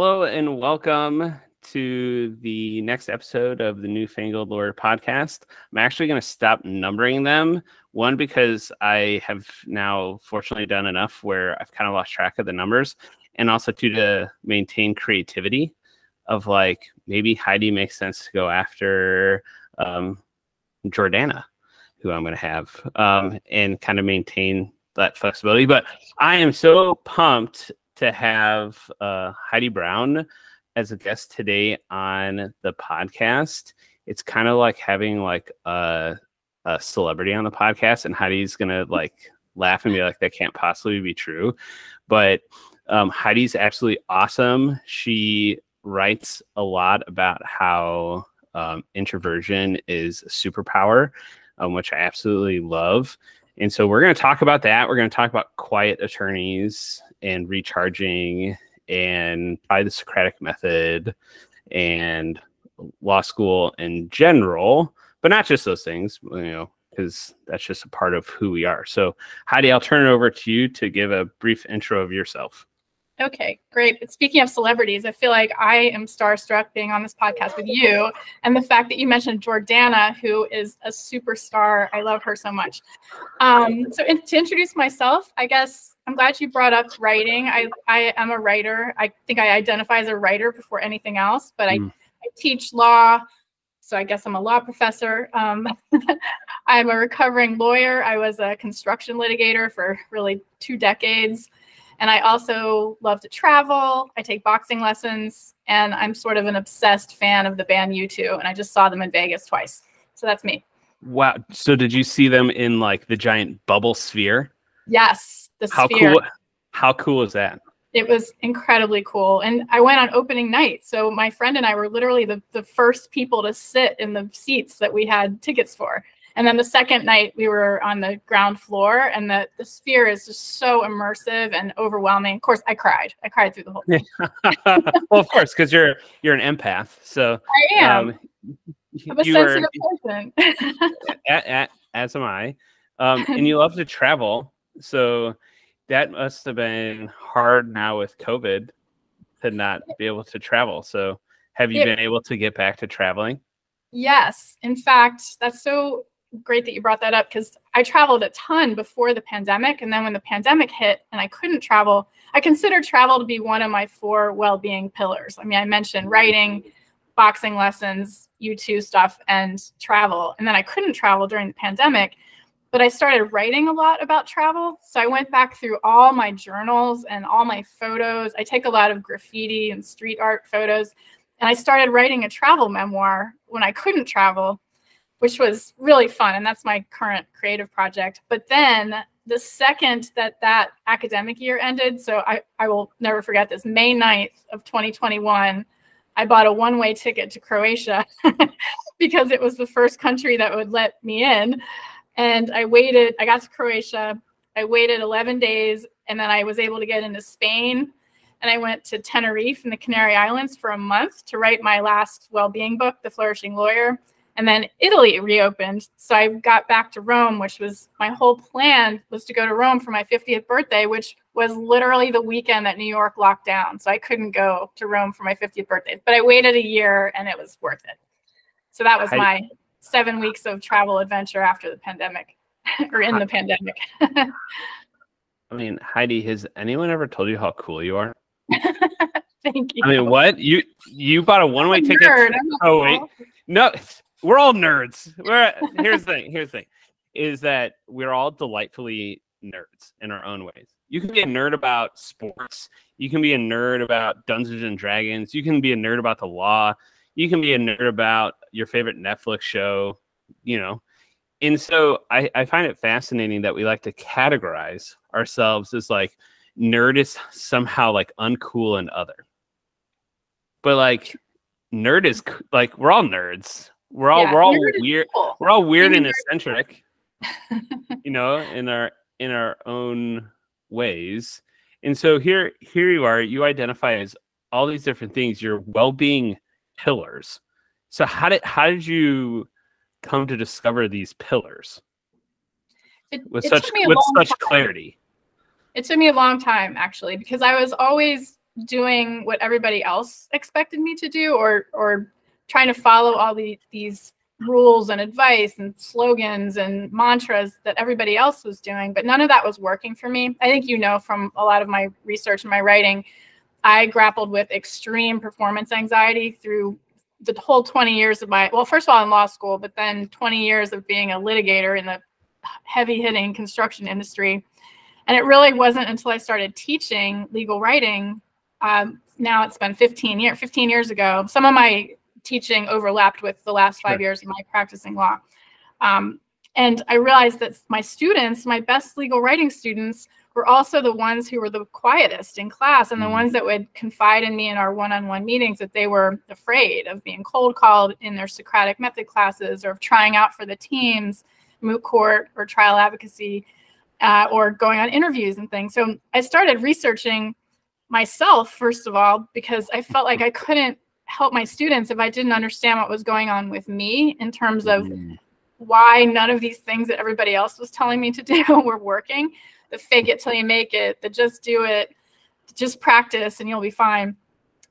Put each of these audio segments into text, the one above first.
hello and welcome to the next episode of the Newfangled Lawyer podcast. I'm actually going to stop numbering them. One, because I have now fortunately done enough where I've kind of lost track of the numbers, and also two, to maintain creativity of like maybe Heidi makes sense to go after um, Jordana, who I'm going to have, um, and kind of maintain that flexibility. But I am so pumped to have uh, Heidi Brown as a guest today on the podcast. It's kind of like having like a, a celebrity on the podcast, and Heidi's gonna like laugh and be like, "That can't possibly be true," but um, Heidi's absolutely awesome. She writes a lot about how um, introversion is a superpower, um, which I absolutely love. And so we're going to talk about that. We're going to talk about quiet attorneys and recharging and by the Socratic method and law school in general, but not just those things, you know, because that's just a part of who we are. So, Heidi, I'll turn it over to you to give a brief intro of yourself. Okay, great. But speaking of celebrities, I feel like I am starstruck being on this podcast with you. And the fact that you mentioned Jordana, who is a superstar. I love her so much. Um, so, in, to introduce myself, I guess I'm glad you brought up writing. I, I am a writer. I think I identify as a writer before anything else, but I, mm. I teach law. So, I guess I'm a law professor. Um, I'm a recovering lawyer. I was a construction litigator for really two decades. And I also love to travel. I take boxing lessons, and I'm sort of an obsessed fan of the band U2. And I just saw them in Vegas twice. So that's me. Wow. So did you see them in like the giant bubble sphere? Yes. The how sphere. cool how cool is that? It was incredibly cool. And I went on opening night. So my friend and I were literally the, the first people to sit in the seats that we had tickets for. And then the second night we were on the ground floor and the, the sphere is just so immersive and overwhelming. Of course, I cried. I cried through the whole thing. well, of course, because you're you're an empath. So I am. Um, I'm a sensitive person. at, at, as am I. Um, and you love to travel. So that must have been hard now with COVID to not be able to travel. So have you it, been able to get back to traveling? Yes. In fact, that's so great that you brought that up because I traveled a ton before the pandemic. And then when the pandemic hit and I couldn't travel, I consider travel to be one of my four well being pillars. I mean, I mentioned writing, boxing lessons, U2 stuff, and travel. And then I couldn't travel during the pandemic, but I started writing a lot about travel. So I went back through all my journals and all my photos. I take a lot of graffiti and street art photos. And I started writing a travel memoir when I couldn't travel which was really fun. And that's my current creative project. But then the second that that academic year ended, so I, I will never forget this, May 9th of 2021, I bought a one way ticket to Croatia because it was the first country that would let me in. And I waited, I got to Croatia, I waited 11 days, and then I was able to get into Spain. And I went to Tenerife in the Canary Islands for a month to write my last well being book, The Flourishing Lawyer and then Italy reopened. So I got back to Rome, which was my whole plan was to go to Rome for my 50th birthday, which was literally the weekend that New York locked down. So I couldn't go to Rome for my 50th birthday, but I waited a year and it was worth it. So that was my seven weeks of travel adventure after the pandemic or in the pandemic. I mean, Heidi, has anyone ever told you how cool you are? Thank you. I mean, what you you bought a one way ticket? Oh wait, no, we're all nerds. We're here's the thing. Here's the thing, is that we're all delightfully nerds in our own ways. You can be a nerd about sports. You can be a nerd about Dungeons and Dragons. You can be a nerd about the law. You can be a nerd about your favorite Netflix show. You know, and so I, I find it fascinating that we like to categorize ourselves as like nerd is somehow like uncool and other. But like nerd is like we're all nerds. We're all yeah, we're all weird. Cool. We're all weird and eccentric. you know, in our in our own ways. And so here here you are. You identify as all these different things. Your well-being pillars. So how did how did you come to discover these pillars it, with it such with such time. clarity? It took me a long time actually because I was always doing what everybody else expected me to do or or trying to follow all the, these rules and advice and slogans and mantras that everybody else was doing but none of that was working for me. I think you know from a lot of my research and my writing i grappled with extreme performance anxiety through the whole 20 years of my well first of all in law school but then 20 years of being a litigator in the heavy hitting construction industry. And it really wasn't until i started teaching legal writing um, now it's been 15 years 15 years ago some of my teaching overlapped with the last five sure. years of my practicing law. Um, and I realized that my students, my best legal writing students, were also the ones who were the quietest in class and the mm-hmm. ones that would confide in me in our one-on-one meetings that they were afraid of being cold called in their Socratic method classes or of trying out for the teams, moot court or trial advocacy, uh, or going on interviews and things. So I started researching myself first of all because I felt like I couldn't help my students if I didn't understand what was going on with me in terms of mm. why none of these things that everybody else was telling me to do were working. The fake it till you make it, the just do it, just practice and you'll be fine.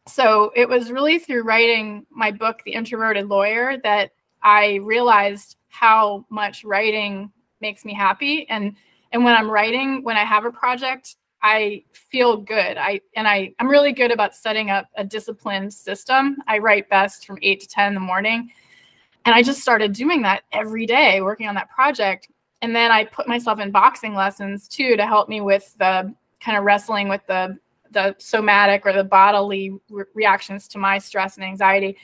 So it was really through writing my book, The Introverted Lawyer, that I realized how much writing makes me happy. And and when I'm writing, when I have a project, I feel good. I and I I'm really good about setting up a disciplined system. I write best from 8 to 10 in the morning. And I just started doing that every day working on that project. And then I put myself in boxing lessons too to help me with the kind of wrestling with the the somatic or the bodily re- reactions to my stress and anxiety.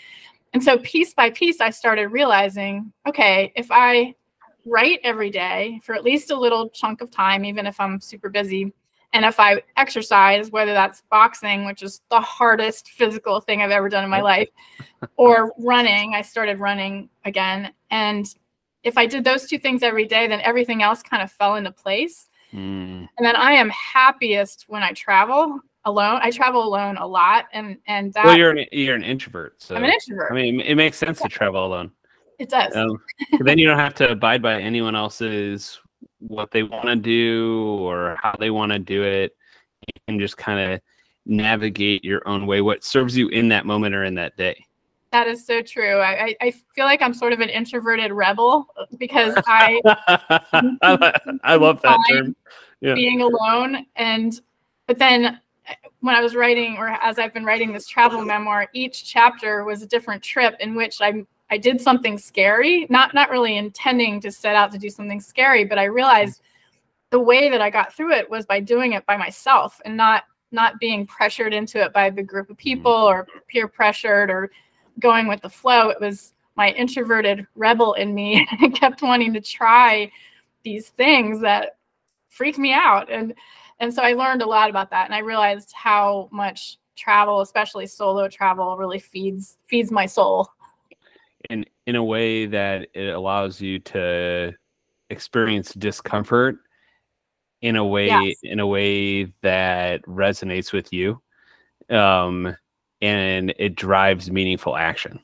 And so piece by piece I started realizing, okay, if I write every day for at least a little chunk of time even if I'm super busy, and if I exercise, whether that's boxing, which is the hardest physical thing I've ever done in my life, or running, I started running again. And if I did those two things every day, then everything else kind of fell into place. Mm. And then I am happiest when I travel alone. I travel alone a lot, and and that. Well, you're an you're an introvert, so I'm an introvert. I mean, it makes sense yeah. to travel alone. It does. Um, then you don't have to abide by anyone else's what they want to do or how they want to do it. You can just kind of navigate your own way, what serves you in that moment or in that day. That is so true. I, I feel like I'm sort of an introverted rebel uh, because I I love that term. Yeah. Being alone and but then uh, when I was writing or as I've been writing this travel memoir, each chapter was a different trip in which I I did something scary, not not really intending to set out to do something scary, but I realized the way that I got through it was by doing it by myself and not not being pressured into it by a big group of mm-hmm. people or peer pressured or going with the flow. It was my introverted rebel in me kept wanting to try these things that freaked me out. And and so I learned a lot about that and I realized how much travel especially solo travel really feeds feeds my soul in in a way that it allows you to experience discomfort in a way yes. in a way that resonates with you um and it drives meaningful action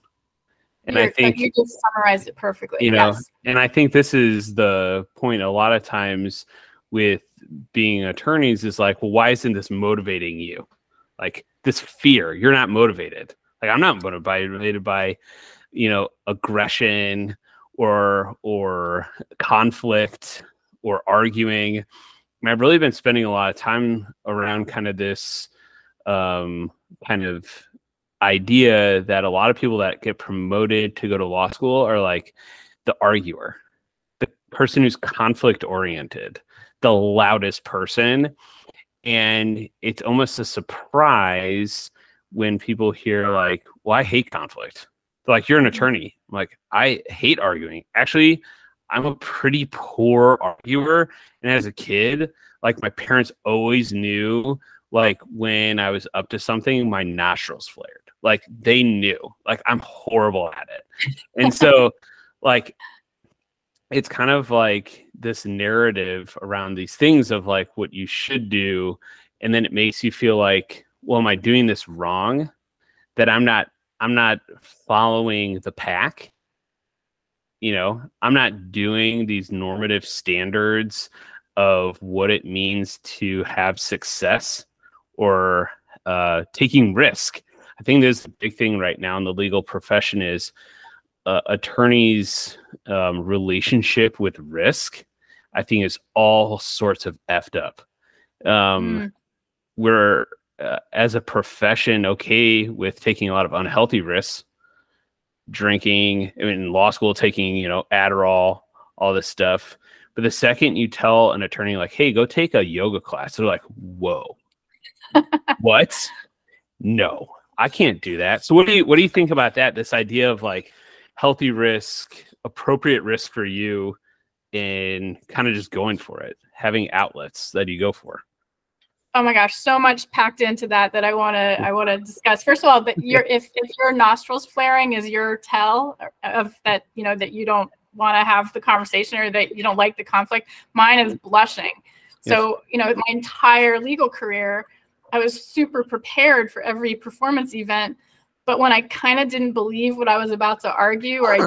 and You're, i think you just summarized it perfectly you know yes. and i think this is the point a lot of times with being attorneys is like well why isn't this motivating you like this fear you're not motivated like i'm not motivated by you know aggression or or conflict or arguing. I've really been spending a lot of time around kind of this um, kind of idea that a lot of people that get promoted to go to law school are like the arguer the person who's conflict oriented the loudest person. And it's almost a surprise when people hear like well i hate conflict like you're an mm-hmm. attorney. I'm like I hate arguing. Actually, I'm a pretty poor arguer. And as a kid, like my parents always knew like when I was up to something, my nostrils flared. Like they knew. Like I'm horrible at it. And so like it's kind of like this narrative around these things of like what you should do and then it makes you feel like well am i doing this wrong that i'm not I'm not following the pack. You know, I'm not doing these normative standards of what it means to have success or uh, taking risk. I think there's a big thing right now in the legal profession is uh, attorneys' um, relationship with risk. I think is all sorts of effed up. Um, mm. We're uh, as a profession okay with taking a lot of unhealthy risks, drinking, I mean, law school, taking you know Adderall, all this stuff. But the second you tell an attorney like, "Hey, go take a yoga class," they're like, "Whoa, what? No, I can't do that." So what do you what do you think about that? This idea of like healthy risk, appropriate risk for you, and kind of just going for it, having outlets that you go for. Oh my gosh, so much packed into that that I want to I want to discuss. First of all, that your if if your nostrils flaring is your tell of that you know that you don't want to have the conversation or that you don't like the conflict. Mine is blushing. Yes. So, you know, my entire legal career, I was super prepared for every performance event. But when I kind of didn't believe what I was about to argue, or I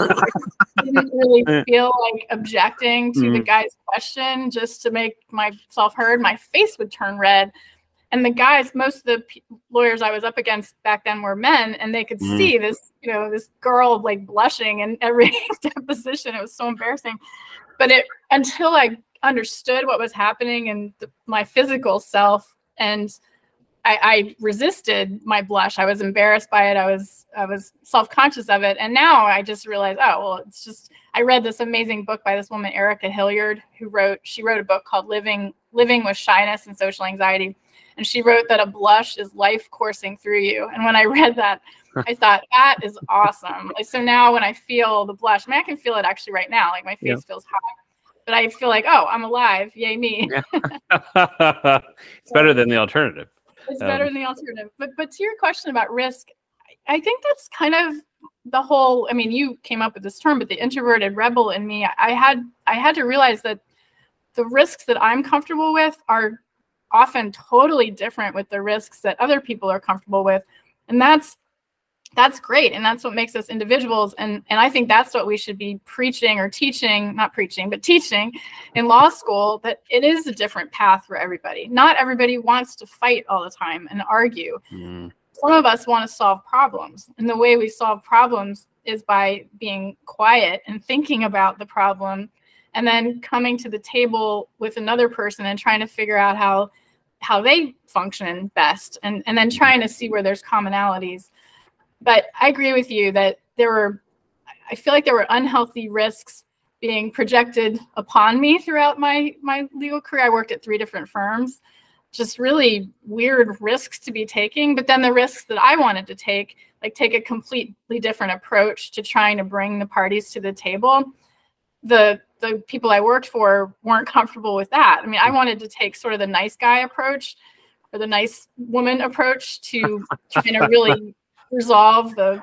didn't really feel like objecting to mm-hmm. the guy's question just to make myself heard, my face would turn red and the guys most of the p- lawyers i was up against back then were men and they could mm. see this you know this girl like blushing in every deposition it was so embarrassing but it until i understood what was happening and the, my physical self and I, I, resisted my blush. I was embarrassed by it. I was I was self conscious of it, and now I just realized, oh well, it's just. I read this amazing book by this woman Erika Hilliard, who wrote she wrote a book called Living Living with Shyness and Social Anxiety, and she wrote that a blush is life coursing through you. And when I read that, I thought that is awesome. Like so now when I feel the blush, I mean I can feel it actually right now. Like my face yeah. feels hot. But I feel like, oh, I'm alive. Yay me. it's better than the alternative. It's better um, than the alternative. But but to your question about risk, I think that's kind of the whole I mean, you came up with this term, but the introverted rebel in me, I had I had to realize that the risks that I'm comfortable with are often totally different with the risks that other people are comfortable with and that's that's great and that's what makes us individuals and and i think that's what we should be preaching or teaching not preaching but teaching in law school that it is a different path for everybody not everybody wants to fight all the time and argue mm. some of us want to solve problems and the way we solve problems is by being quiet and thinking about the problem and then coming to the table with another person and trying to figure out how how they function best and, and then trying to see where there's commonalities. But I agree with you that there were, I feel like there were unhealthy risks being projected upon me throughout my, my legal career. I worked at three different firms, just really weird risks to be taking. But then the risks that I wanted to take, like take a completely different approach to trying to bring the parties to the table. The the people I worked for weren't comfortable with that. I mean, I wanted to take sort of the nice guy approach or the nice woman approach to trying to really resolve the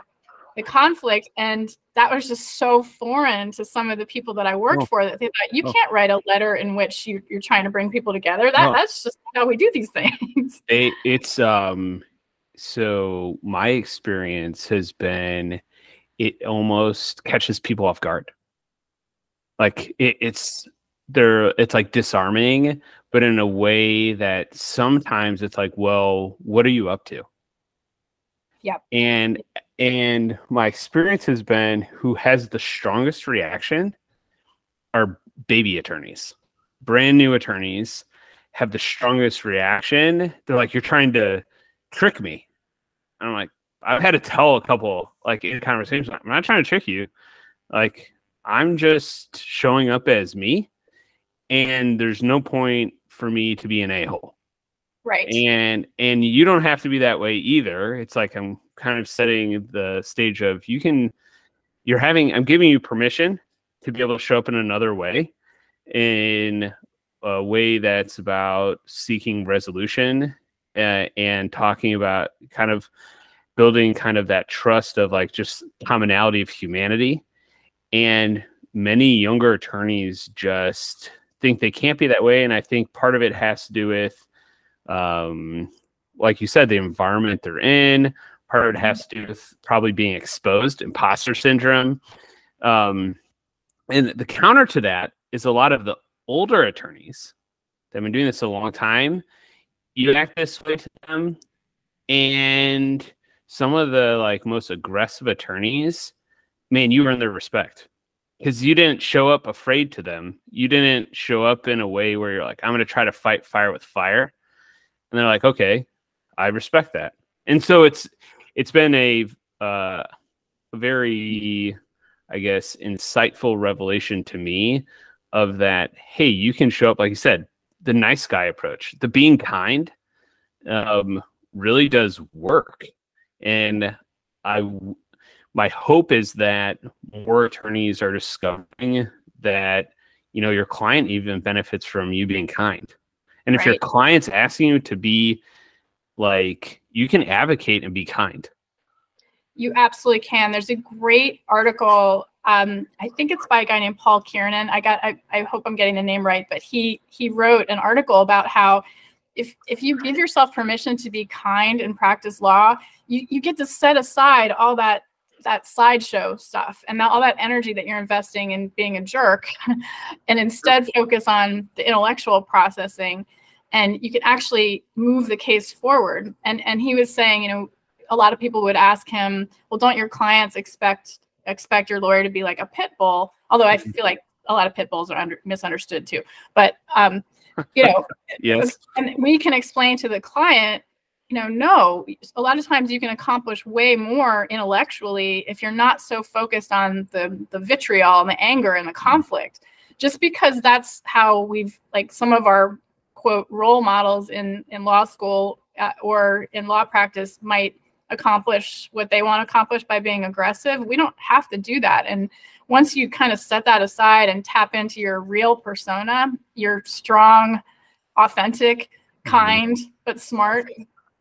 the conflict and that was just so foreign to some of the people that I worked oh. for that they thought you oh. can't write a letter in which you, you're trying to bring people together. That that's just how we do these things. It, it's um so my experience has been it almost catches people off guard like it, it's they're it's like disarming but in a way that sometimes it's like well what are you up to yeah and and my experience has been who has the strongest reaction are baby attorneys. Brand new attorneys have the strongest reaction. They're like you're trying to trick me. And i'm like i've had to tell a couple like in conversations i'm not trying to trick you. Like I'm just showing up as me, and there's no point for me to be an a hole. Right. And and you don't have to be that way either. It's like I'm kind of setting the stage of you can you're having I'm giving you permission to be able to show up in another way in a way that's about seeking resolution uh, and talking about kind of building kind of that trust of like just commonality of humanity and many younger attorneys just think they can't be that way. And I think part of it has to do with, um, like you said, the environment they're in. Part of it has to do with probably being exposed, imposter syndrome. Um, and the counter to that is a lot of the older attorneys that have been doing this a long time. You act this way to them, and some of the like most aggressive attorneys, man, you earn their respect because you didn't show up afraid to them. You didn't show up in a way where you're like, I'm going to try to fight fire with fire. And they're like, okay, I respect that. And so it's it's been a uh, very, I guess, insightful revelation to me of that. Hey, you can show up, like you said, the nice guy approach, the being kind, um, really does work. And I my hope is that more attorneys are discovering that you know your client even benefits from you being kind and if right. your client's asking you to be like you can advocate and be kind. You absolutely can. There's a great article um, i think it's by a guy named paul kiernan. I got I, I hope i'm getting the name right but he he wrote an article about how if if you give yourself permission to be kind and practice law you, you get to set aside all that that sideshow stuff and all that energy that you're investing in being a jerk and instead focus on the intellectual processing and you can actually move the case forward. And and he was saying you know a lot of people would ask him well don't your clients expect expect your lawyer to be like a pit bull? Although i mm-hmm. feel like a lot of pit bulls are under, misunderstood too. But um you know yes. and we can explain to the client you know, no, a lot of times you can accomplish way more intellectually if you're not so focused on the the vitriol and the anger and the mm-hmm. conflict. Just because that's how we've like some of our quote role models in in law school uh, or in law practice might accomplish what they want to accomplish by being aggressive. We don't have to do that. And once you kind of set that aside and tap into your real persona, your strong, authentic, mm-hmm. kind, but smart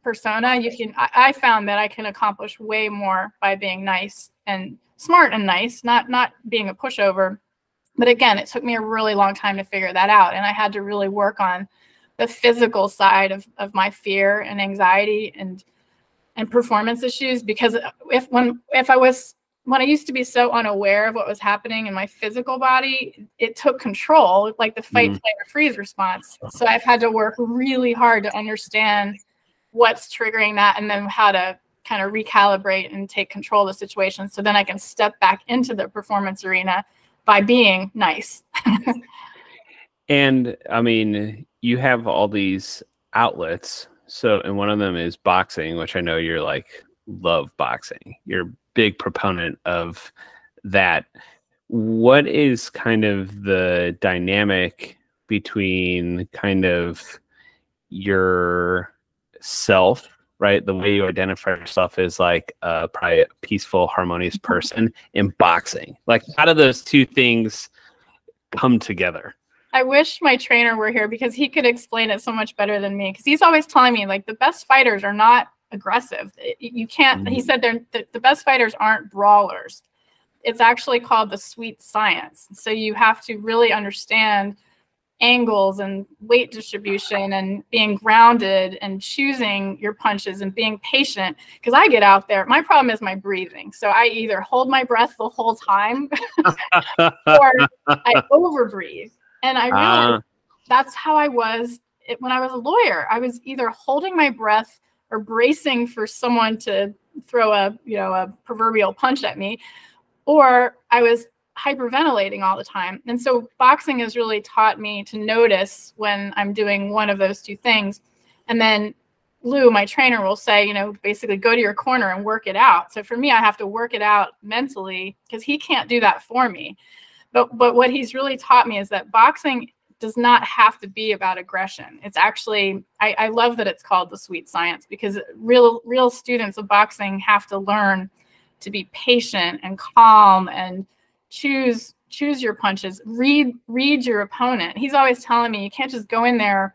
persona, you can I, I found that I can accomplish way more by being nice and smart and nice, not not being a pushover. But again, it took me a really long time to figure that out. And I had to really work on the physical side of, of my fear and anxiety and and performance issues because if when if I was when I used to be so unaware of what was happening in my physical body, it took control, like the fight, mm. flight, or freeze response. So I've had to work really hard to understand what's triggering that and then how to kind of recalibrate and take control of the situation so then I can step back into the performance arena by being nice. and I mean, you have all these outlets. So, and one of them is boxing, which I know you're like love boxing. You're a big proponent of that. What is kind of the dynamic between kind of your self right? The way you identify yourself is like a probably a peaceful harmonious person in boxing. Like how do those two things come together? I wish my trainer were here because he could explain it so much better than me because he's always telling me like the best fighters are not aggressive. You can't mm-hmm. he said they're the, the best fighters aren't brawlers. It's actually called the sweet science. So you have to really understand angles and weight distribution and being grounded and choosing your punches and being patient. Because i get out there my problem is my breathing. So i either hold my breath the whole time or i overbreathe. And i realized uh. that's how i was when i was a lawyer. I was either holding my breath or bracing for someone to throw a you know a proverbial punch at me or i was hyperventilating all the time. And so boxing has really taught me to notice when I'm doing one of those two things. And then Lou, my trainer, will say, you know, basically go to your corner and work it out. So for me, I have to work it out mentally because he can't do that for me. But but what he's really taught me is that boxing does not have to be about aggression. It's actually I, I love that it's called the sweet science because real real students of boxing have to learn to be patient and calm and choose choose your punches. Read read your opponent. He's always telling me you can't just go in there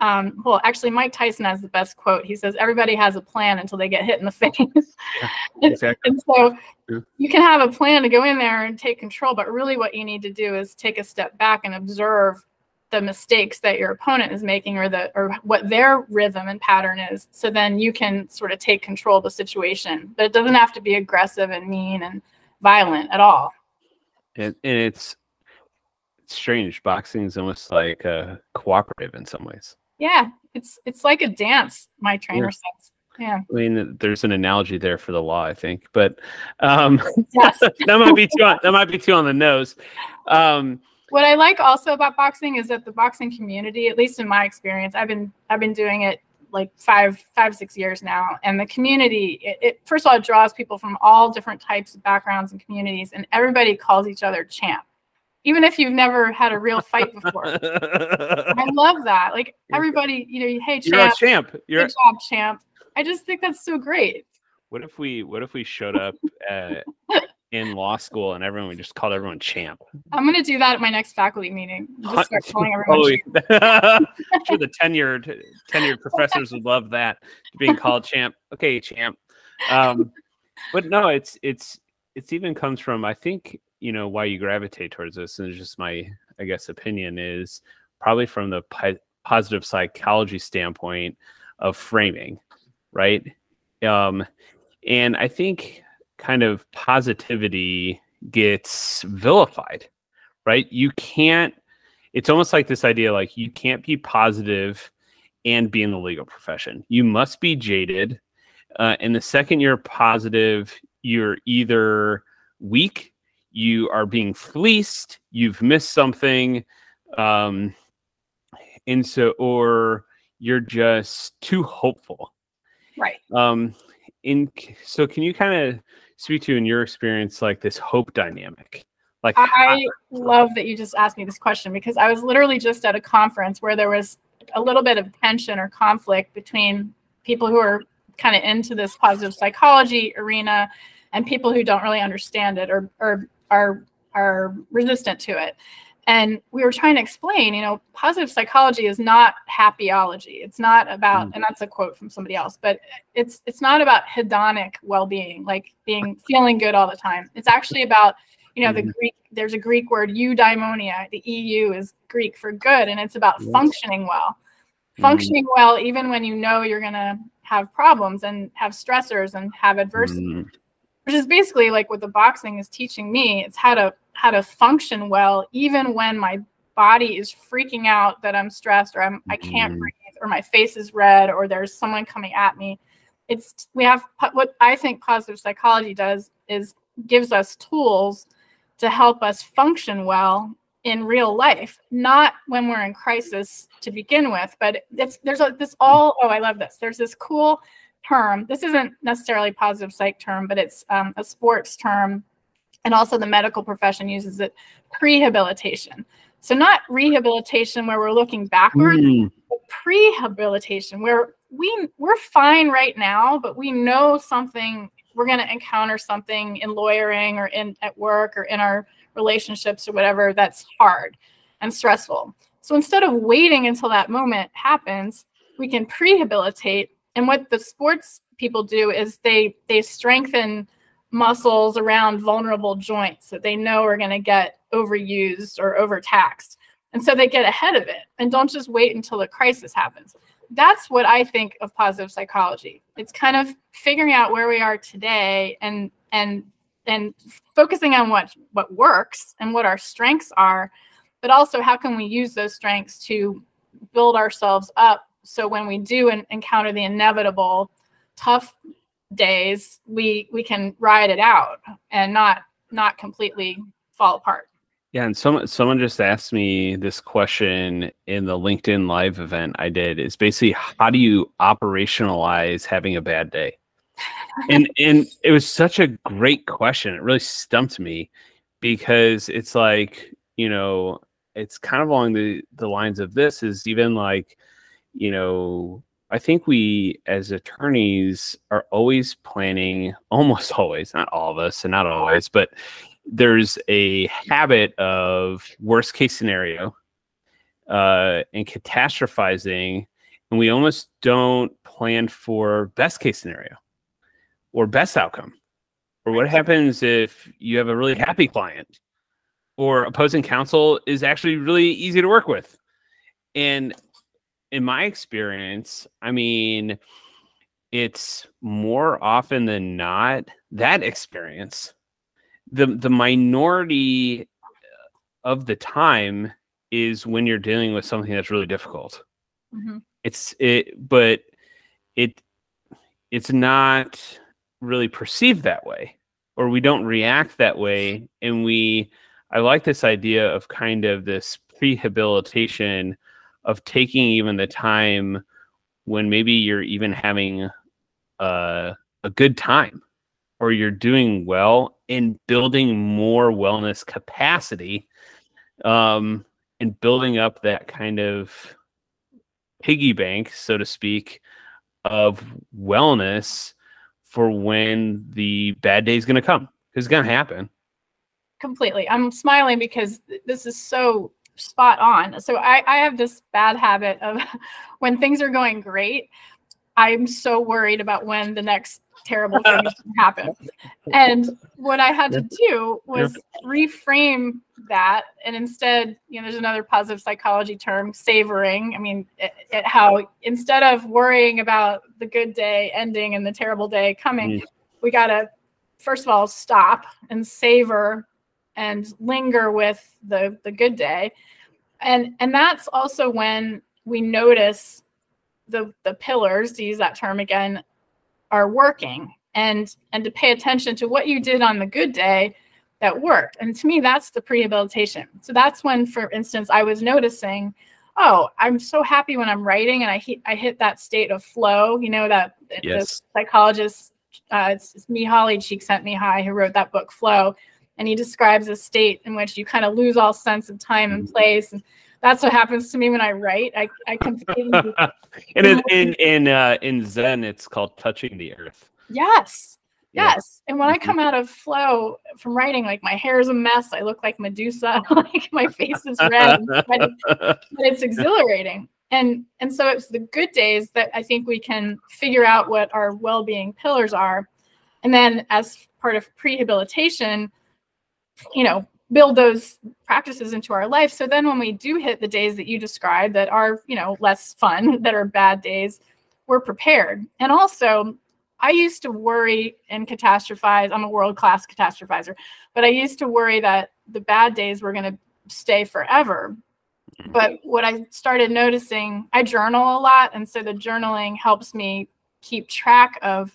um, well actually mike tyson has the best quote. He says everybody has a plan until they get hit in the face. Yeah, exactly. and, so yeah. you can have a plan to go in there and take control but really what you need to do is take a step back and observe the mistakes that your opponent is making or the or what their rhythm and pattern is. So then you can sort of take control of the situation. But it doesn't have to be aggressive and mean and violent at all and, and it's, strange. Boxing is almost like a cooperative in some ways. Yeah, it's it's like a dance. My trainer yeah. says. Yeah. I mean, there's an analogy there for the law, I think, but um, Yes. that might be too on, that might be too on the nose. Um, what I like also about boxing is that the boxing community, at least in my experience, I've been I've been doing it like five five six years now, and the community it, it first of all it draws people from all different types of backgrounds and communities, and everybody calls each other champ, even if you've never had a real fight before. I love that. Like everybody, you know, hey you're a champ, champ. You're good job, champ. I just think that's so great. What if we what if we showed up uh, in law school and everyone we just called everyone champ? I'm gonna do that at my next faculty meeting. Just start calling everyone. Champ. Sure the tenured tenured professors would love that being called champ. Okay, champ. Um, but no, it's it's it's even comes from I think you know why you gravitate towards this, and it's just my I guess opinion is probably from the pi- positive psychology standpoint of framing, right? Um, and I think kind of positivity gets vilified, right? You can't, it's almost like this idea like you can't be positive and be in the legal profession. You must be jaded. Uh, and the second you're positive, you're either weak, you are being fleeced, you've missed something. Um, and so, or you're just too hopeful. Right. Um, in so, can you kind of speak to in your experience like this hope dynamic? Like, I love that you just asked me this question because I was literally just at a conference where there was a little bit of tension or conflict between people who are kind of into this positive psychology arena and people who don't really understand it or or are are resistant to it. And we were trying to explain, you know, positive psychology is not happyology. It's not about, Mm. and that's a quote from somebody else, but it's it's not about hedonic well-being, like being feeling good all the time. It's actually about you know, the Mhm. Greek, there's a Greek word, eudaimonia. The EU is Greek for good, and it's about Yes. functioning well. Mhm. Functioning well, even when you know you're going to have problems and have stressors and have adversity, Mm, which is basically like what the boxing is teaching me. It's how to how to function well, even when my body is freaking out that I'm stressed or I'm I can't Mhm. breathe or my face is red or there's someone coming at me. It's we have what I think positive psychology does is gives us tools to help us function well in real life, not when we're in crisis to begin with. But it's there's a, this all. Oh, I love this. There's this cool term. This isn't necessarily positive psych term, but it's um, a sports term, and also the medical profession uses it. Prehabilitation. So not rehabilitation where we're looking backward, mm, prehabilitation where we we're fine right now but we know something we're going to encounter something in lawyering or in at work or in our relationships or whatever that's hard and stressful so instead of waiting until that moment happens we can prehabilitate and what the sports people do is they they strengthen muscles around vulnerable joints that they know are going to get overused or overtaxed and so they get ahead of it and don't just wait until the crisis happens. That's what I think of positive psychology. It's kind of figuring out where we are today and and and focusing on what what works and what our strengths are, but also how can we use those strengths to build ourselves up so when we do encounter the inevitable tough days, we we can ride it out and not not completely fall apart. Yeah, and someone someone just asked me this question in the LinkedIn live event I did. Is basically how do you operationalize having a bad day? And and it was such a great question. It really stumped me because it's like, you know, it's kind of along the the lines of this is even like, you know, I think we as attorneys are always planning, almost always, not all of us and not always, but there's a habit of worst case scenario uh, and catastrophizing, and we almost don't plan for best case scenario or best outcome. Or what happens if you have a really happy client or opposing counsel is actually really easy to work with. And in my experience, I mean, it's more often than not that experience the the minority of the time is when you're dealing with something that's really difficult Mhm. it's it but it it's not really perceived that way or we don't react that way and we i like this idea of kind of this prehabilitation of taking even the time when maybe you're even having a, a good time or you're doing well in building more wellness capacity um, and building up that kind of piggy bank, so to speak, of wellness for when the bad day is going to come. It's going to happen. Completely. I'm smiling because this is so spot on. So I, I have this bad habit of when things are going great, I'm so worried about when the next terrible thing happens. And what I had to do was reframe that. And instead, you know, there's another positive psychology term, savoring. I mean, it, it, how instead of worrying about the good day ending and the terrible day coming, mm. we got to, first of all, stop and savor and linger with the, the good day. And, and that's also when we notice the the pillars to use that term again are working and and to pay attention to what you did on the good day that worked and to me that's the prehabilitation so that's when for instance i was noticing oh i'm so happy when i'm writing and i hit i hit that state of flow you know that yes. the psychologist uh, it's, it's Mihaly Csikszentmihalyi who wrote that book Flow, and he describes a state in which you kind of lose all sense of time and mm-hmm. place. And that's what happens to me when I write. I, I completely. and in in in, uh, in Zen, it's called touching the earth. Yes. Yes. And when I mm-hmm. come out of flow from writing, like my hair is a mess. I look like Medusa. like my face is red, but, but it's exhilarating. And and so it's the good days that I think we can figure out what our well-being pillars are. And then as part of prehabilitation, you know, build those practices into our life. So then when we do hit the days that you described that are you know less fun that are bad days we're prepared. And also i used to worry and catastrophize i'm a world class catastrophizer but i used to worry that the bad days were going to stay forever. But what i started noticing i journal a lot and so the journaling helps me keep track of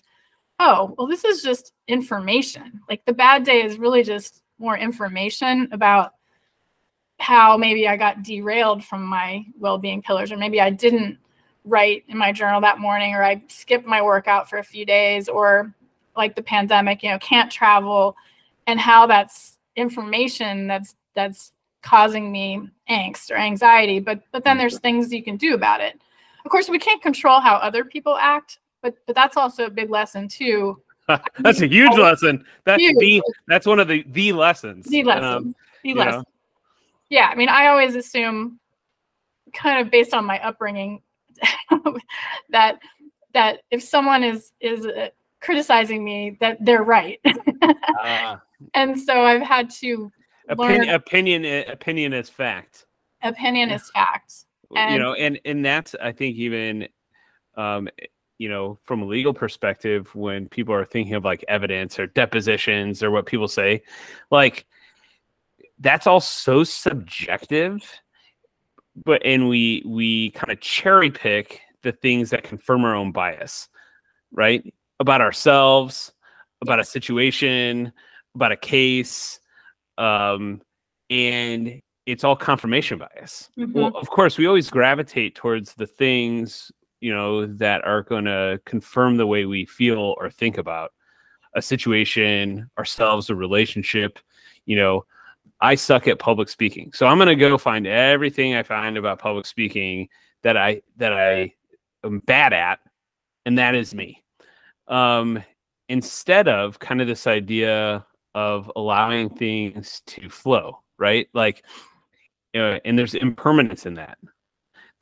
oh well this is just information. Like the bad day is really just more information about how maybe I got derailed from my well-being pillars, or maybe I didn't write in my journal that morning, or I skipped my workout for a few days, or like the pandemic, you know, can't travel, and how that's information that's that's causing me angst or anxiety. But but then there's mm-hmm. things you can do about it. Of course, we can't control how other people act, but but that's also a big lesson too that's a huge lesson. That's huge. the that's one of the the lessons. The lesson. Um, the lesson. Know. Yeah, I mean, I always assume, kind of based on my upbringing, that that if someone is is uh, criticizing me, that they're right. uh, and so I've had to opinion, learn. Opinion opinion is fact. Opinion is fact. And, you know, and and that's I think even um, you know, from a legal perspective, when people are thinking of like evidence or depositions or what people say, like that's all so subjective. But and we we kind of cherry pick the things that confirm our own bias, right? About ourselves, about a situation, about a case, um, and it's all confirmation bias. Mm-hmm. Well, of course, we always gravitate towards the things you know that are going to confirm the way we feel or think about a situation ourselves a relationship you know i suck at public speaking. So i'm going to go find everything i find about public speaking that i that i am bad at and that is me. Um instead of kind of this idea of allowing things to flow right? Like you know, and there's impermanence in that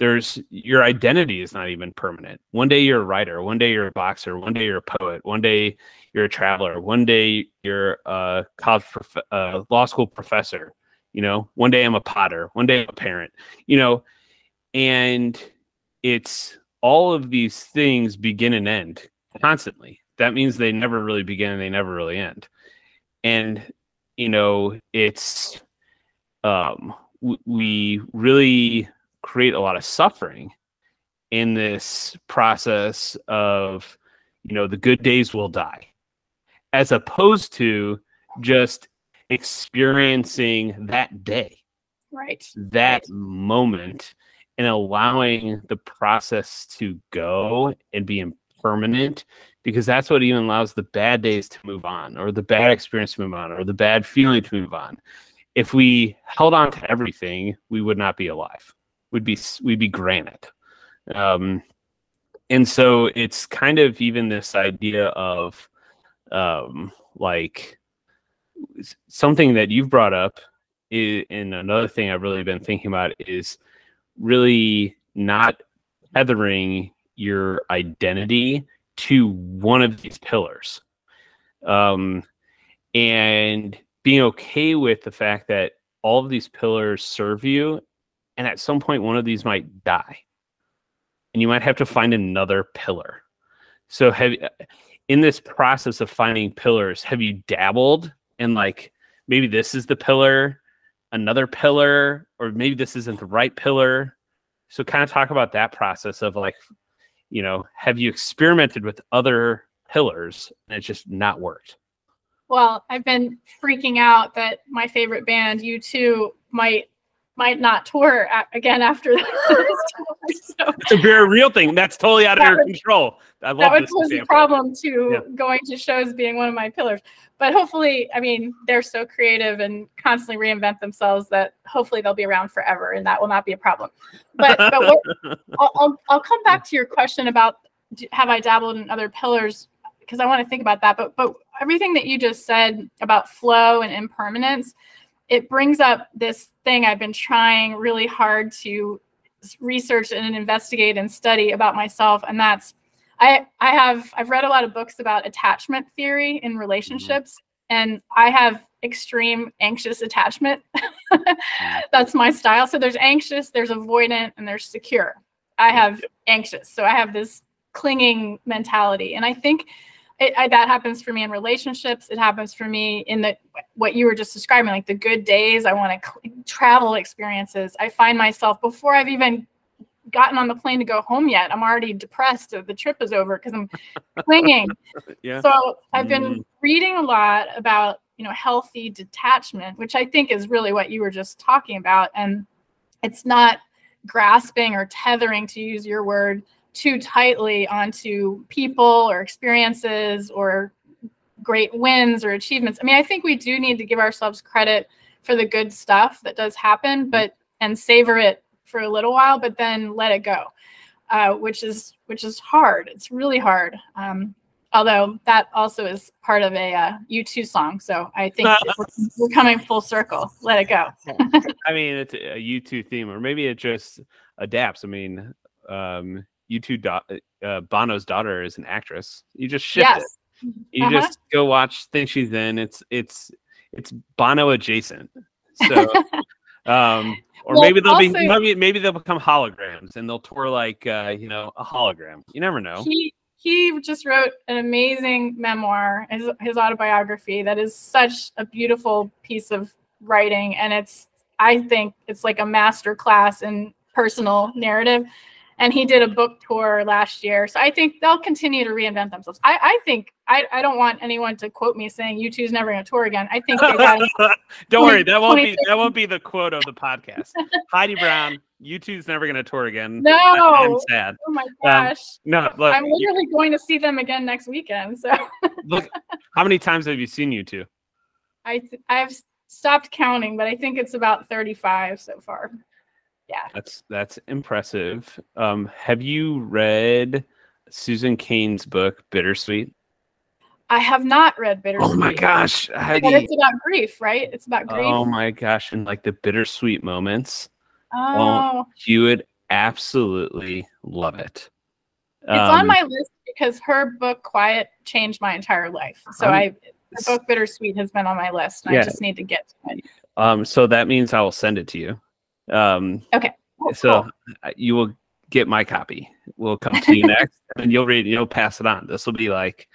there's your identity is not even permanent. One day you're a writer, one day you're a boxer, one day you're a poet, one day you're a traveler, one day you're a college prof- uh, law school professor. You know, one day I'm a potter, one day I'm a parent. You know, and it's all of these things begin and end constantly. That means they never really begin and they never really end. And you know, it's um, we really create a lot of suffering in this process of you know, the good days will die, as opposed to just experiencing that day, right. that moment, and allowing the process to go and be impermanent because that's what even allows the bad days to move on or the bad experience to move on or the bad feeling to move on if we held on to everything we would not be alive we'd be we'd be granite. Um, and so it's kind of even this idea of um, like something that you've brought up is, and another thing i've really been thinking about is really not tethering your identity to one of these pillars. Um, and being okay with the fact that all of these pillars serve you and at some point one of these might die. And you might have to find another pillar. So have in this process of finding pillars have you dabbled in like maybe this is the pillar another pillar or maybe this isn't the right pillar? So kind of talk about that process of like you know, have you experimented with other pillars and it's just not worked? Well, I've been freaking out that my favorite band, U2, might might not tour again after that. so, it's a very real thing. That's totally out of your would, control. I love that would pose a problem to yeah. going to shows being one of my pillars. But hopefully, I mean, they're so creative and constantly reinvent themselves that hopefully they'll be around forever, and that will not be a problem. But, but what, I'll, I'll I'll come back to your question about have I dabbled in other pillars because I want to think about that. But but everything that you just said about flow and impermanence it brings up this thing I've been trying really hard to research and investigate and study about myself, and that's I I have I've read a lot of books about attachment theory in relationships, and I have extreme anxious attachment. Mm-hmm. that's my style. So there's anxious, there's avoidant, and there's secure. I have anxious, so I have this clinging mentality, and I think it, I, that happens for me in relationships. It happens for me in the what you were just describing, like the good days. I want to cl- travel experiences. I find myself before I've even gotten on the plane to go home yet. I'm already depressed. That the trip is over because I'm clinging. yeah. So I've been mm. reading a lot about you know healthy detachment, which I think is really what you were just talking about, and it's not grasping or tethering, to use your word, too tightly onto people or experiences or great wins or achievements. I mean, I think we do need to give ourselves credit for the good stuff that does happen, mm-hmm. but and savor it for a little while, but then let it go, uh, which is which is hard. It's really hard. Um, although that also is part of a uh, U2 song, so I think we're, we're, coming full circle. Let it go. I mean, it's a U2 theme, or maybe it just adapts. I mean, um, U2 do- uh, Bono's daughter is an actress. You just shift yes. it. You uh-huh. just go watch things she's in. It's it's it's Bono adjacent. So um or well, maybe they'll also, be maybe maybe they'll become holograms and they'll tour like uh, you know, a hologram. You never know. He he just wrote an amazing memoir, his, his autobiography that is such a beautiful piece of writing and it's I think it's like a master class in personal narrative and he did a book tour last year. So I think they'll continue to reinvent themselves. I, I think I, I don't want anyone to quote me saying U2's never going to tour again. I think Don't worry, that won't be that won't be the quote of the podcast. Heidi Brown, U2's never going to tour again. No, I, am sad. Oh my um, gosh. Um, no, look, I'm literally you, going to see them again next weekend. So look, how many times have you seen U2? I I've stopped counting, but I think it's about 35 so far yeah. That's that's impressive. Um have you read susan cain's book bittersweet? I have not read bittersweet oh my gosh but it's about grief right? It's about grief. Oh my gosh and like the bittersweet moments. Oh. you would absolutely love it. It's um, on my list because her book quiet changed my entire life. So um, i the book bittersweet has been on my list yeah. i just need to get to it. Um so that means i will send it to you um, okay. so cool. you will get my copy. We'll come to you next, and you'll read. You'll pass it on. This will be like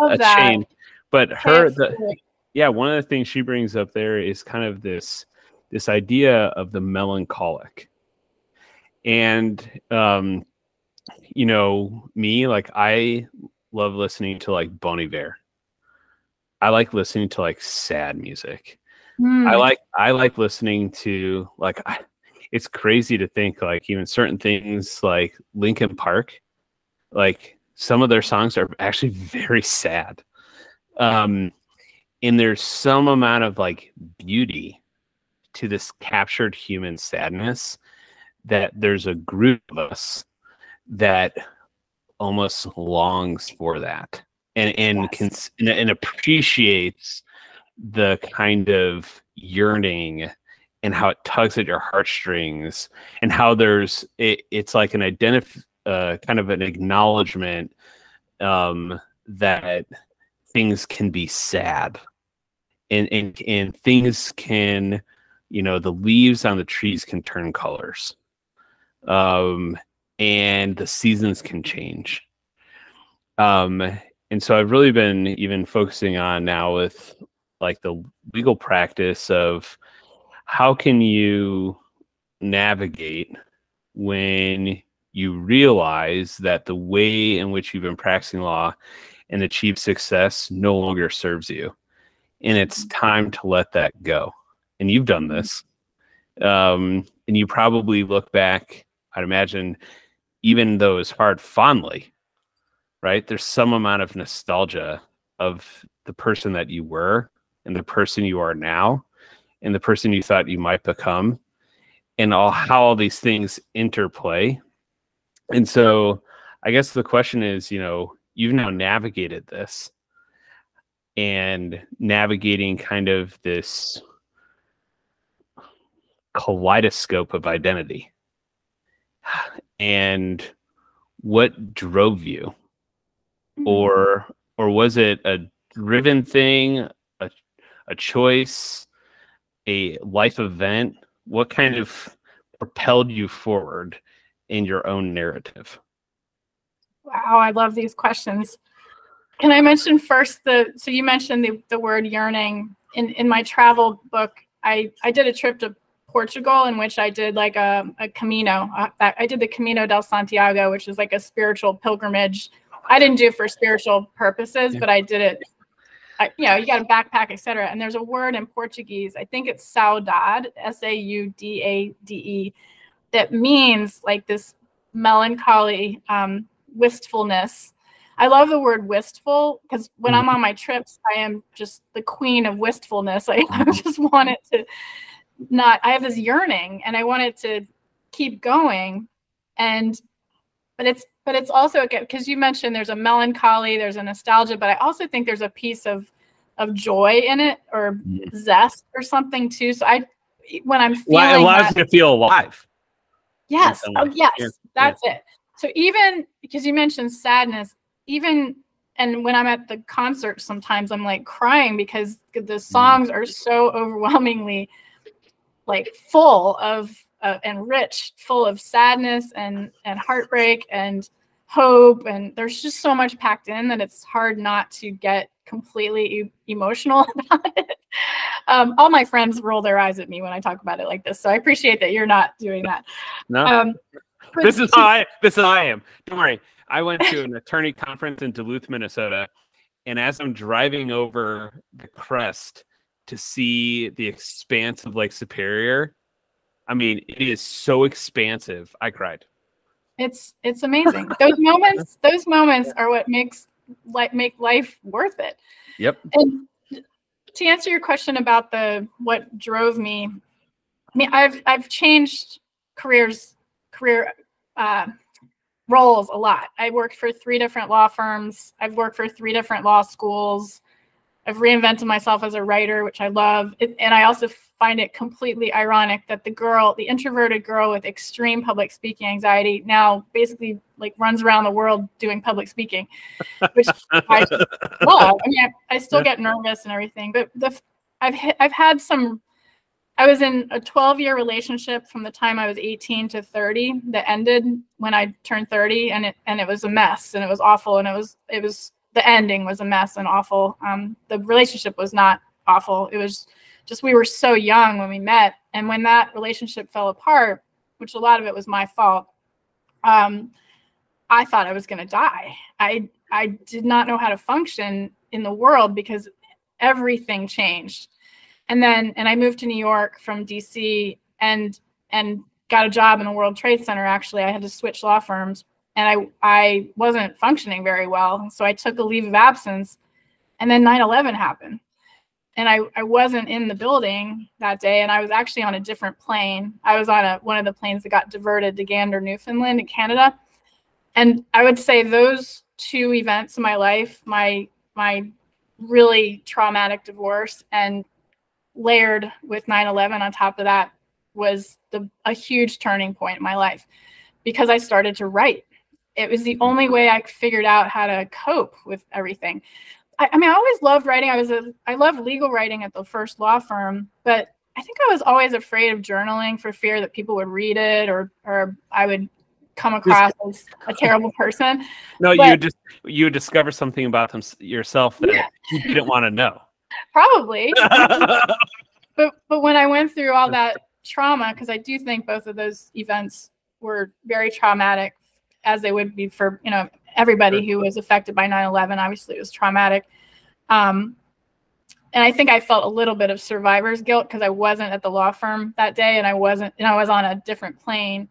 Love a that. chain. But her, the, yeah, one of the things she brings up there is kind of this this idea of the melancholic, and um, you know, me like I love listening to like Bon Iver. I like listening to like sad music. Mm. I like I like listening to like I, it's crazy to think like even certain things like Linkin Park, like some of their songs are actually very sad. Um, and there's some amount of like beauty to this captured human sadness that there's a group of us that almost longs for that and and Yes. cons- and, and appreciates the kind of yearning and how it tugs at your heartstrings and how there's it, it's like an identif uh, kind of an acknowledgement um, that things can be sad. And, and and things can you know the leaves on the trees can turn colors. Um and the seasons can change. Um and so i've really been even focusing on now with like the legal practice of how can you navigate when you realize that the way in which you've been practicing law and achieved success no longer serves you? And it's time to let that go. And you've done this. Um, and you probably look back i'd imagine even though it's hard fondly right? There's some amount of nostalgia of the person that you were and the person you are now and the person you thought you might become and all how all these things interplay. And so i guess the question is you know you've now navigated this and navigating kind of this kaleidoscope of identity. And what drove you? Mm. or or was it a driven thing a, a choice a life event what kind of propelled you forward in your own narrative Wow, I love these questions. Can I mention first the so you mentioned the, the word yearning in in my travel book. I I did a trip to Portugal in which I did like a, a Camino. Uh, I did the Camino del Santiago, which is like a spiritual pilgrimage. I didn't do it for spiritual purposes, Yeah. but I did it. I, you know, you got a backpack, etc. And there's a word in Portuguese. I think it's saudade, S A U D A D E, that means like this melancholy um, wistfulness. I love the word wistful because when I'm on my trips, I am just the queen of wistfulness. I, I just want it to not, I have this yearning and I want it to keep going. And, but it's, but it's also, because you mentioned there's a melancholy, there's a nostalgia, but I also think there's a piece of, of joy in it or Mhm. zest or something too. So I, when I'm feeling well, it allows that- you to feel alive Yes. Oh, yes. Yeah, That's it. So even because you mentioned sadness, even and when I'm at the concert, sometimes I'm like crying because the songs are so overwhelmingly like full of uh, and rich, full of sadness and and heartbreak and hope, and there's just so much packed in that it's hard not to get completely e- emotional about it. Um, all my friends roll their eyes at me when I talk about it like this, so I appreciate that you're not doing that. no Um, this is how I this is how I am. Don't worry. I went to an attorney conference in Duluth, Minnesota, and as I'm driving over the crest to see the expanse of Lake Superior, I mean, it is so expansive. I cried. It's it's amazing. Those moments, those moments are what makes like make life worth it. Yep. And to answer your question about the what drove me, I mean, I've I've changed careers, career uh, roles a lot. I worked for three different law firms. I've worked for three different law schools. I've reinvented myself as a writer, which I love. And I also find it completely ironic that the girl, the introverted girl with extreme public speaking anxiety, now basically like runs around the world doing public speaking, which I love. I mean, I, I still get nervous and everything, but the I've I've had some. I was in a 12 year relationship from the time I was 18 to 30 that ended when I turned 30, and it and it was a mess and it was awful and it was it was the ending was a mess and awful. Um, the relationship was not awful. It was just we were so young when we met, and when that relationship fell apart, which a lot of it was my fault. Um, I thought I was going to die. I I did not know how to function in the world because everything changed. And then and I moved to New York from DC and and got a job in the World Trade Center actually. I had to switch law firms and I I wasn't functioning very well. So I took a leave of absence and then 9/11 happened. And I, I wasn't in the building that day and I was actually on a different plane. I was on a one of the planes that got diverted to Gander, Newfoundland in Canada. And I would say those two events in my life, my my really traumatic divorce and layered with 9/11 on top of that was the a huge turning point in my life because I started to write. It was the only way I figured out how to cope with everything. I, I mean, I always loved writing. I was a I loved legal writing at the first law firm, but I think I was always afraid of journaling for fear that people would read it or or I would come across as a terrible person. No, but, you just you discover something about them yourself that yeah. you didn't want to know. Probably. but but when I went through all that trauma, because I do think both of those events were very traumatic, as they would be for you know everybody who was affected by 9/11. Obviously, it was traumatic. Um, and I think I felt a little bit of survivor's guilt because I wasn't at the law firm that day, and I wasn't, and I was on a different plane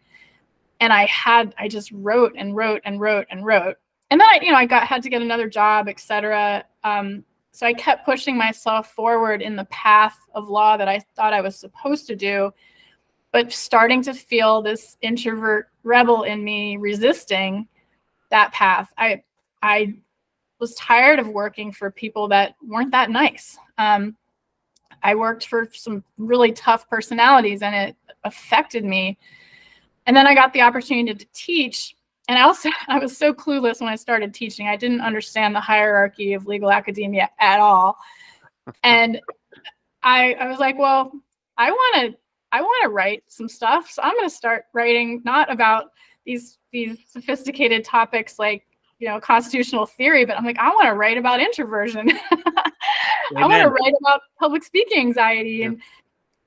and I had I just wrote and wrote and wrote and wrote. And then I, you know, I got had to get another job, etc. Um, so I kept pushing myself forward in the path of law that I thought I was supposed to do, but starting to feel this introvert rebel in me resisting that path. I I was tired of working for people that weren't that nice. Um, I worked for some really tough personalities, and it affected me and then I got the opportunity to teach. And I also I was so clueless when I started teaching. I didn't understand the hierarchy of legal academia at all. And I I was like, well, I want to I want to write some stuff. So I'm going to start writing not about these these sophisticated topics like you know constitutional theory, but I'm like I want to write about introversion. I want to write about public speaking anxiety, yeah. and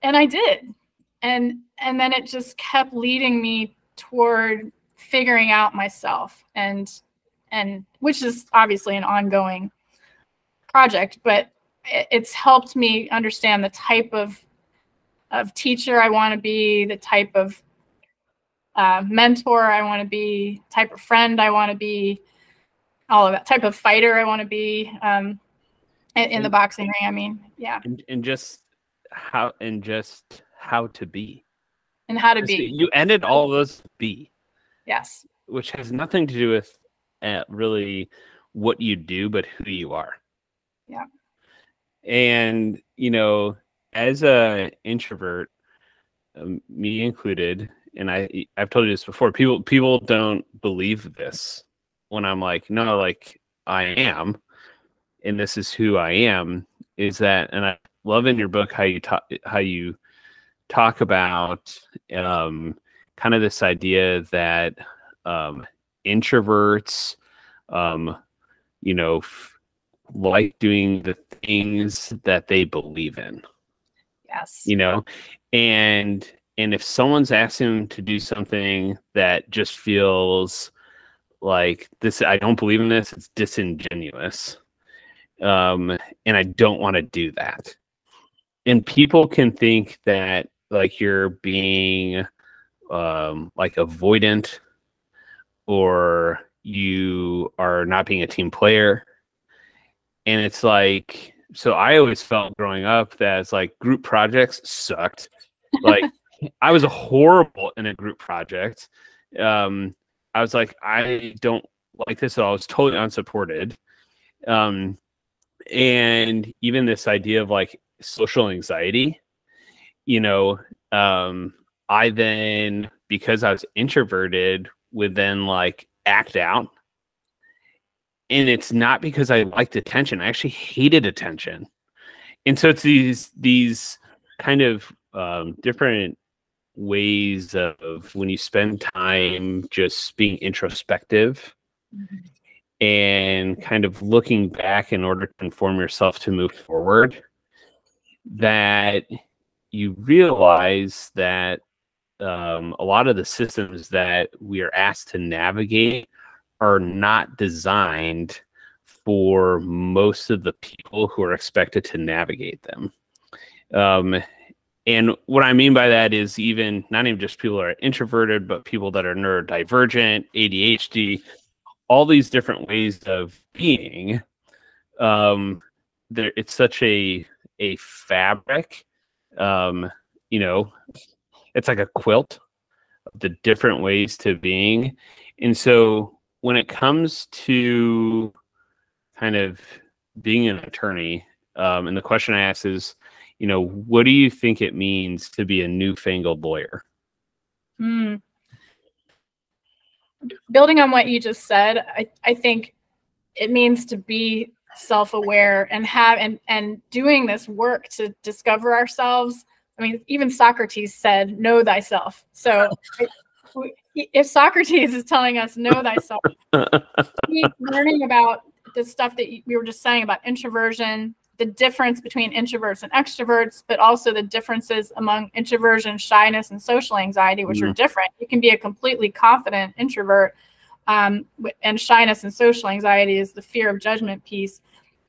and I did and and then it just kept leading me toward figuring out myself and and which is obviously an ongoing project but it's helped me understand the type of of teacher I want to be, the type of uh, mentor I want to be, type of friend I want to be, all of that type of fighter I want to be um, in, in, the boxing ring. I mean, yeah. And, and just how and just how to be. And how to be. You ended all those be. Yes. Which has nothing to do with uh, really what you do, but who you are. Yeah. And, you know, as a introvert, um, me included, and I I've told you this before. People people don't believe this when I'm like, no, like I am, and this is who I am. Is that, and I love in your book how you talk how you talk about um, kind of this idea that um, introverts, um, you know, f- like doing the things that they believe in. Yes. You know, and and if someone's asking them to do something that just feels like this, I don't believe in this. It's disingenuous, um, and I don't want to do that. And people can think that like you're being um, like avoidant or you are not being a team player. And it's like, so I always felt growing up that it's like group projects sucked. Like I was horrible in a group project. Um, I was like, I don't like this at all. I was totally unsupported. Um, and even this idea of like social anxiety, you know, um, I then, because I was introverted, would then like act out. And it's not because I liked attention. I actually hated attention. And so it's these these kind of um, different ways of when you spend time just being introspective mm-hmm. and kind of looking back in order to inform yourself to move forward that you realize that um, a lot of the systems that we are asked to navigate are not designed for most of the people who are expected to navigate them. Um, and what I mean by that is even not even just people that are introverted, but people that are neurodivergent, ADHD, all these different ways of being. Um, there, it's such a a fabric. Um, you know, it's like a quilt of the different ways to being, and so when it comes to kind of being an attorney, um, and the question I ask is, you know, what do you think it means to be a newfangled lawyer? Mm. Building on what you just said, I, I think it means to be self-aware and have and and doing this work to discover ourselves. I mean, even Socrates said, "Know thyself." So, if Socrates is telling us, "Know thyself," learning about the stuff that we were just saying about introversion, the difference between introverts and extroverts, but also the differences among introversion, shyness, and social anxiety, which are different. You can be a completely confident introvert, um, and shyness and social anxiety is the fear of judgment piece.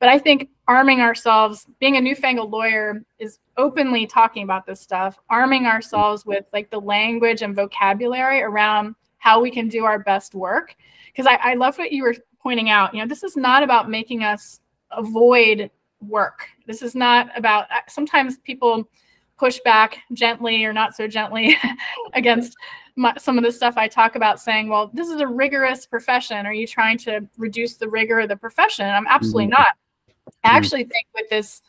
But I think arming ourselves, being a newfangled lawyer, is openly talking about this stuff, arming ourselves with like the language and vocabulary around how we can do our best work. Because I, I love what you were pointing out. You know, this is not about making us avoid work. This is not about, uh, sometimes people push back gently or not so gently against my, some of the stuff I talk about saying, well, this is a rigorous profession. Are you trying to reduce the rigor of the profession? I'm absolutely mm-hmm. not. I mm-hmm. actually think with this,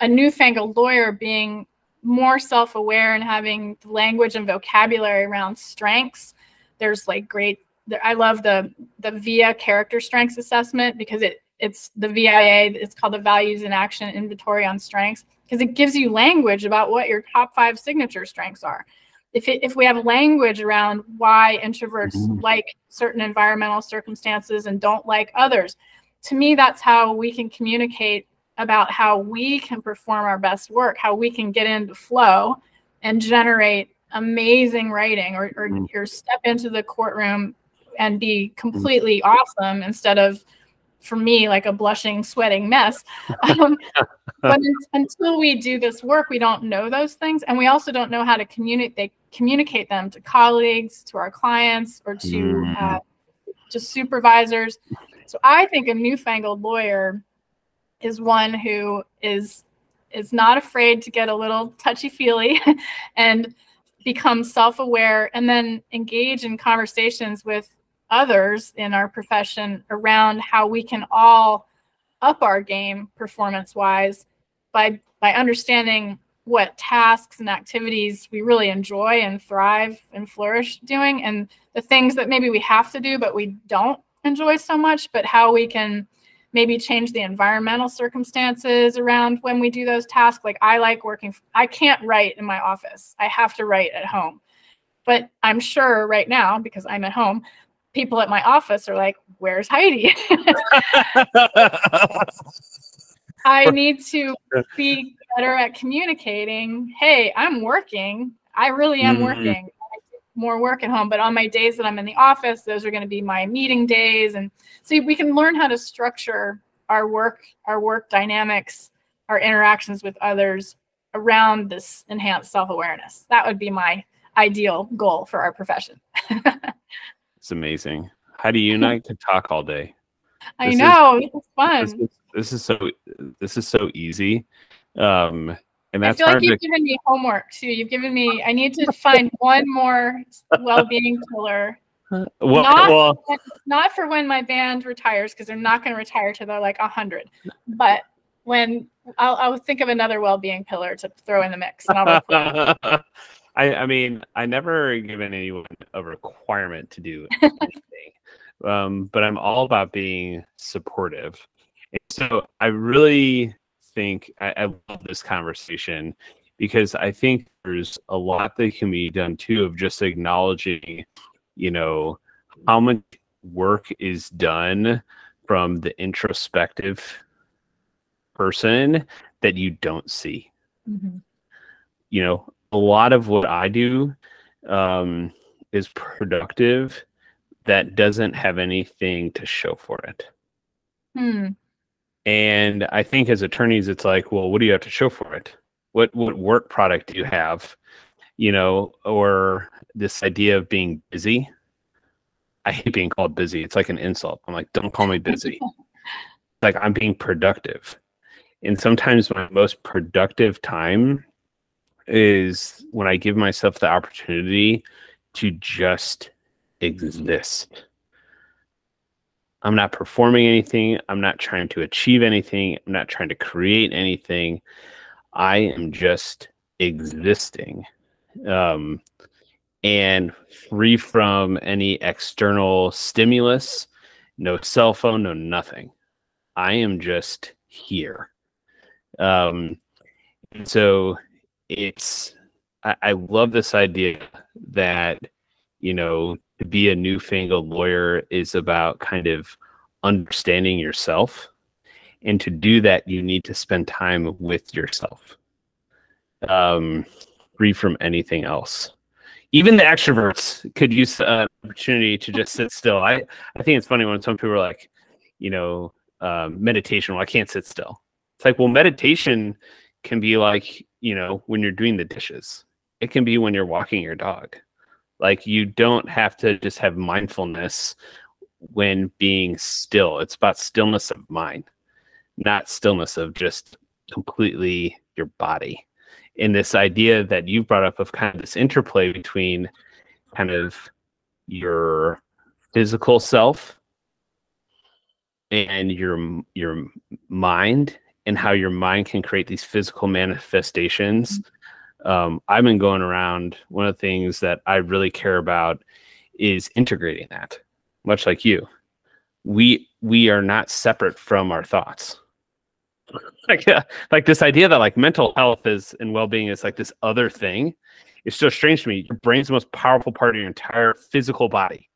a newfangled lawyer being more self aware and having the language and vocabulary around strengths, there's like great. I love the the VIA character strengths assessment because it it's the VIA, it's called the Values in Action Inventory on Strengths, because it gives you language about what your top five signature strengths are. If, it, if we have language around why introverts mm-hmm. like certain environmental circumstances and don't like others, to me, that's how we can communicate about how we can perform our best work, how we can get into flow and generate amazing writing or, or, mm-hmm. or step into the courtroom and be completely awesome instead of for me like a blushing sweating mess um, but until we do this work we don't know those things and we also don't know how to communicate communicate them to colleagues to our clients or to mm. uh, to supervisors so i think a newfangled lawyer is one who is is not afraid to get a little touchy feely and become self-aware and then engage in conversations with others in our profession around how we can all up our game performance wise by by understanding what tasks and activities we really enjoy and thrive and flourish doing and the things that maybe we have to do but we don't enjoy so much but how we can maybe change the environmental circumstances around when we do those tasks like i like working i can't write in my office i have to write at home but i'm sure right now because i'm at home people at my office are like, "Where's Heidi?" I need to be better at communicating. Hey, I'm working. I really am mm-hmm. working. More work at home, but on my days that I'm in the office, those are going to be my meeting days, and so we can learn how to structure our work, our work dynamics, our interactions with others around this enhanced self-awareness. That would be my ideal goal for our profession. It's amazing. How do you and I could talk all day? I know. this know is, it's fun. This is, this is, so this is so easy. Um, and that's I feel like you've to... given me homework too. You've given me. I need to find one more well-being pillar. Well, not, well, not for when my band retires because they're not going to retire till they're like a hundred. But when I'll, I'll think of another well-being pillar to throw in the mix. I, I mean, I never given anyone a requirement to do anything, um, but I'm all about being supportive. And so I really think I, I love this conversation because I think there's a lot that can be done too of just acknowledging, you know, how much work is done from the introspective person that you don't see. Mm-hmm. You know, a lot of what I do um, is productive that doesn't have anything to show for it. Hmm. And I think as attorneys, it's like, well, what do you have to show for it? What what work product do you have? You know, or this idea of being busy. I hate being called busy. It's like an insult. I'm like, don't call me busy. like I'm being productive. And sometimes my most productive time is when I give myself the opportunity to just exist. I'm not performing anything. I'm not trying to achieve anything. I'm not trying to create anything. I am just existing um, and free from any external stimulus, no cell phone, no nothing. I am just here. Um, and so it's, I, I love this idea that, you know, to be a newfangled lawyer is about kind of understanding yourself. And to do that, you need to spend time with yourself, um, free from anything else. Even the extroverts could use an opportunity to just sit still. I, I think it's funny when some people are like, you know, um, meditation. Well, I can't sit still. It's like, well, meditation can be like, you know, when you're doing the dishes. It can be when you're walking your dog. Like you don't have to just have mindfulness when being still. It's about stillness of mind, not stillness of just completely your body. In this idea that you brought up of kind of this interplay between kind of your physical self and your your mind and how your mind can create these physical manifestations mm-hmm um, I've been going around. One of the things that I really care about is integrating that, much like you. We we are not separate from our thoughts. like yeah, like this idea that like mental health is and well being is like this other thing. It's so strange to me. Your brain's the most powerful part of your entire physical body.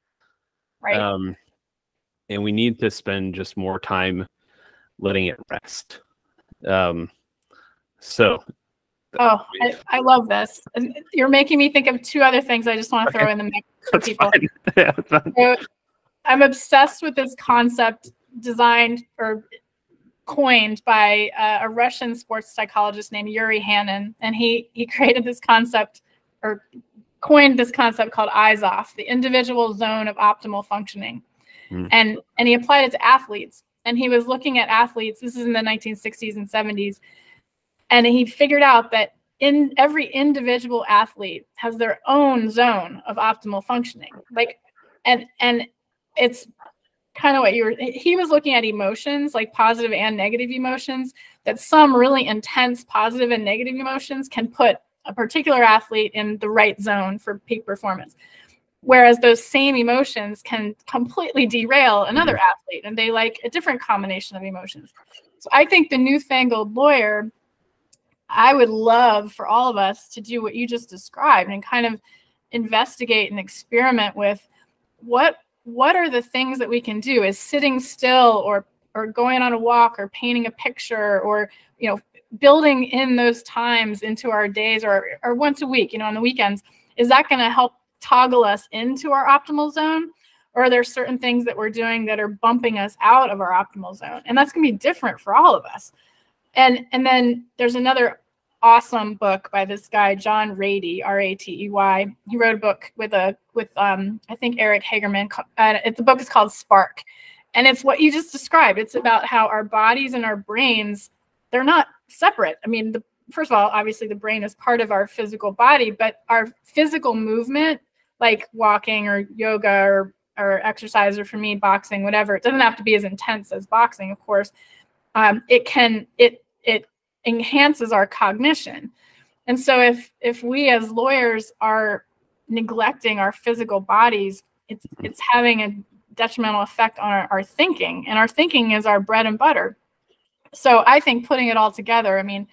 Right. Um, and we need to spend just more time letting it rest. Um, so Oh, I, I, love this. You're making me think of two other things I just want to okay. throw in the mix for that's people. yeah, so I'm obsessed with this concept designed or coined by uh, a Russian sports psychologist named Yuri Hanin, and he he created this concept or coined this concept called IZOF, the individual zone of optimal functioning, mm. and and he applied it to athletes. And he was looking at athletes. This is in the 1960s and 70s and he figured out that in every individual athlete has their own zone of optimal functioning. Like and and it's kind of what you were he was looking at emotions like positive and negative emotions that some really intense positive and negative emotions can put a particular athlete in the right zone for peak performance. Whereas those same emotions can completely derail another mm-hmm. athlete and they like a different combination of emotions. So i think the newfangled lawyer I would love for all of us to do what you just described and kind of investigate and experiment with what what are the things that we can do? Is sitting still or or going on a walk or painting a picture or you know building in those times into our days or or once a week you know on the weekends is that going to help toggle us into our optimal zone? Or are there certain things that we're doing that are bumping us out of our optimal zone? And that's going to be different for all of us. And and then there's another awesome book by this guy John Ratey, R A T E Y. He wrote a book with a with um I think Eric Hagerman. Uh, it, the book is called Spark, and it's what you just described. It's about how our bodies and our brains they're not separate. I mean, the, first of all, obviously the brain is part of our physical body, but our physical movement, like walking or yoga or or exercise, or for me boxing, whatever, it doesn't have to be as intense as boxing, of course. Um, it can it it enhances our cognition. And so if if we as lawyers are neglecting our physical bodies, it's it's having a detrimental effect on our, our thinking. And our thinking is our bread and butter. So I think putting it all together, I mean,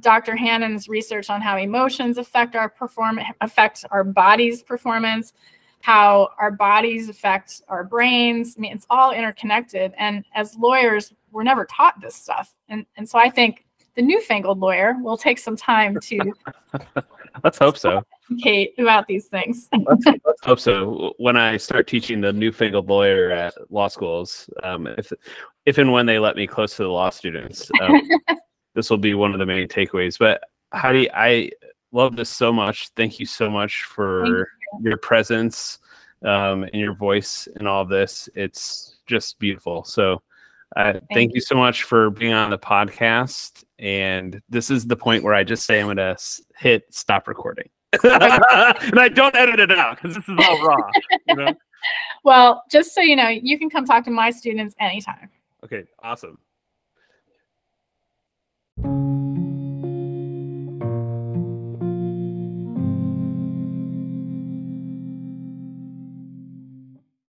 Dr. Hanin's research on how emotions affect our performance, affect our body's performance, how our bodies affect our brains. I mean, it's all interconnected. And as lawyers, we're never taught this stuff. And, and so I think the newfangled lawyer will take some time to let's hope so. Kate about these things. let's, let's hope so. When I start teaching the newfangled lawyer at law schools, um, if if and when they let me close to the law students, um, this will be one of the main takeaways. But Heidi, I love this so much. Thank you so much for you. your presence um, and your voice in all of this. It's just beautiful. So. Uh, thank, thank you so much for being on the podcast. And this is the point where I just say I'm going to hit stop recording. and I don't edit it out because this is all raw. You know? Well, just so you know, you can come talk to my students anytime. Okay, awesome.